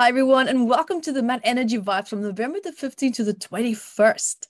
Hi, everyone, and welcome to the Mad Energy Vibe from November the 15th to the 21st.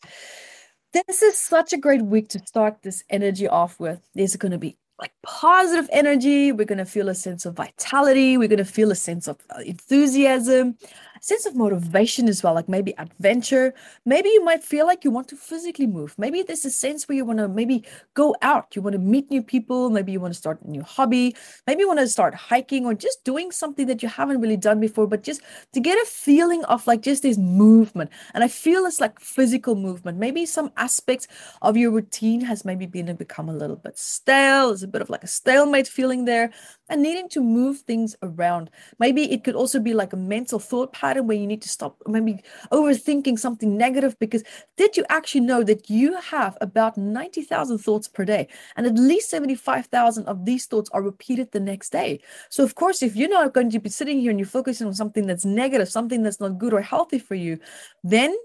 This is such a great week to start this energy off with. There's going to be like positive energy. We're going to feel a sense of vitality. We're going to feel a sense of uh, enthusiasm sense of motivation as well, like maybe adventure. Maybe you might feel like you want to physically move. Maybe there's a sense where you want to maybe go out, you want to meet new people, maybe you want to start a new hobby, maybe you want to start hiking or just doing something that you haven't really done before, but just to get a feeling of like just this movement. And I feel it's like physical movement. Maybe some aspects of your routine has maybe been become a little bit stale. There's a bit of like a stalemate feeling there and needing to move things around. Maybe it could also be like a mental thought pattern where you need to stop maybe overthinking something negative because did you actually know that you have about 90,000 thoughts per day and at least 75,000 of these thoughts are repeated the next day. So of course if you're not going to be sitting here and you're focusing on something that's negative, something that's not good or healthy for you, then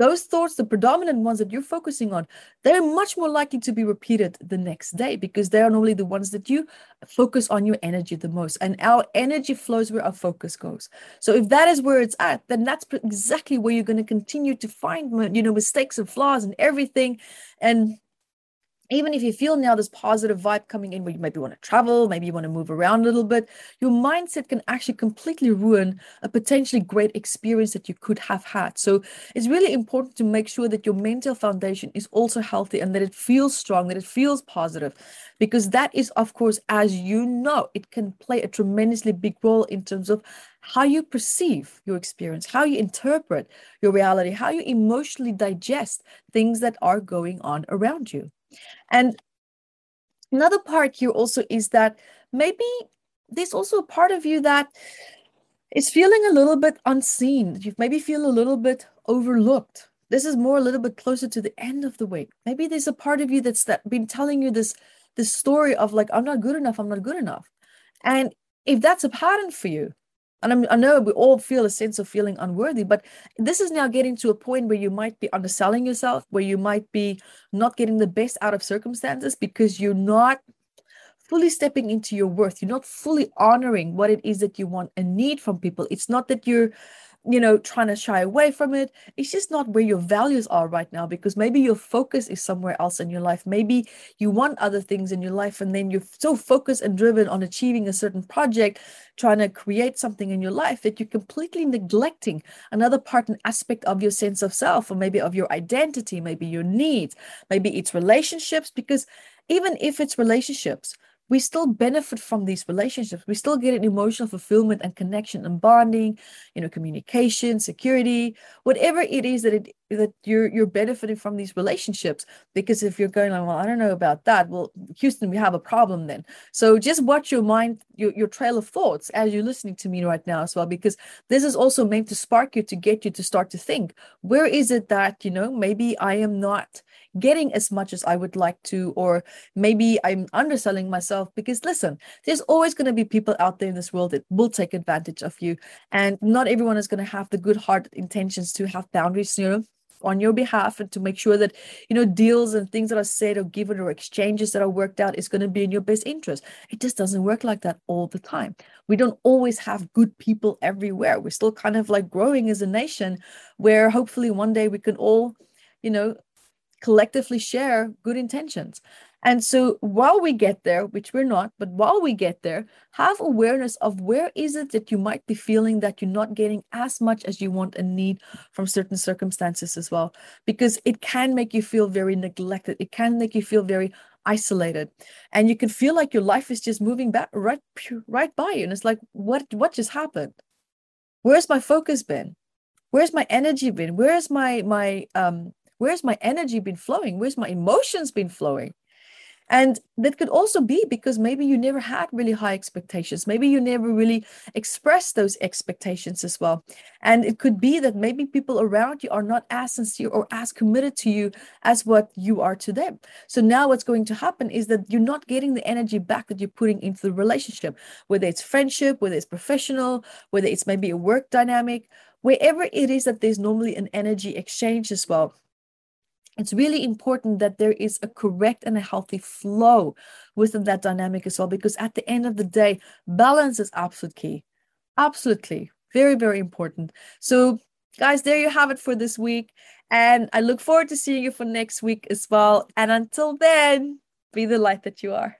those thoughts, the predominant ones that you're focusing on, they're much more likely to be repeated the next day because they are normally the ones that you focus on your energy the most. And our energy flows where our focus goes. So if that is where it's at, then that's exactly where you're going to continue to find, you know, mistakes and flaws and everything. And even if you feel now this positive vibe coming in where you maybe want to travel, maybe you want to move around a little bit, your mindset can actually completely ruin a potentially great experience that you could have had. So it's really important to make sure that your mental foundation is also healthy and that it feels strong, that it feels positive, because that is, of course, as you know, it can play a tremendously big role in terms of how you perceive your experience, how you interpret your reality, how you emotionally digest things that are going on around you. And another part here also is that maybe there's also a part of you that is feeling a little bit unseen. You maybe feel a little bit overlooked. This is more a little bit closer to the end of the week. Maybe there's a part of you that's that been telling you this this story of like I'm not good enough, I'm not good enough. And if that's a pattern for you, and I'm, i know we all feel a sense of feeling unworthy but this is now getting to a point where you might be underselling yourself where you might be not getting the best out of circumstances because you're not fully stepping into your worth. You're not fully honoring what it is that you want and need from people. It's not that you're you know, trying to shy away from it. It's just not where your values are right now because maybe your focus is somewhere else in your life. Maybe you want other things in your life and then you're so focused and driven on achieving a certain project, trying to create something in your life that you're completely neglecting another part and aspect of your sense of self or maybe of your identity, maybe your needs, maybe it's relationships because even if it's relationships, we still benefit from these relationships. We still get an emotional fulfillment and connection and bonding, you know, communication, security, whatever it is that it that you're you're benefiting from these relationships. Because if you're going like, well, I don't know about that. Well, Houston, we have a problem then. So just watch your mind, your, your trail of thoughts as you're listening to me right now as well, because this is also meant to spark you to get you to start to think, where is it that, you know, maybe I am not getting as much as I would like to, or maybe I'm underselling myself. Because listen, there's always going to be people out there in this world that will take advantage of you. And not everyone is going to have the good heart intentions to have boundaries, you know, on your behalf and to make sure that you know deals and things that are said or given or exchanges that are worked out is going to be in your best interest. It just doesn't work like that all the time. We don't always have good people everywhere. We're still kind of like growing as a nation where hopefully one day we can all you know collectively share good intentions. And so while we get there, which we're not, but while we get there, have awareness of where is it that you might be feeling that you're not getting as much as you want and need from certain circumstances as well, because it can make you feel very neglected. It can make you feel very isolated and you can feel like your life is just moving back right right by you and it's like what what just happened where's my focus been where's my energy been where's my my um Where's my energy been flowing? Where's my emotions been flowing? And that could also be because maybe you never had really high expectations. Maybe you never really expressed those expectations as well. And it could be that maybe people around you are not as sincere or as committed to you as what you are to them. So now what's going to happen is that you're not getting the energy back that you're putting into the relationship, whether it's friendship, whether it's professional, whether it's maybe a work dynamic, wherever it is that there's normally an energy exchange as well it's really important that there is a correct and a healthy flow within that dynamic as well because at the end of the day balance is absolute key absolutely Very, very important. So, guys, there you have it for this week. And I look forward to seeing you for next week as well. And until then, be the light that you are.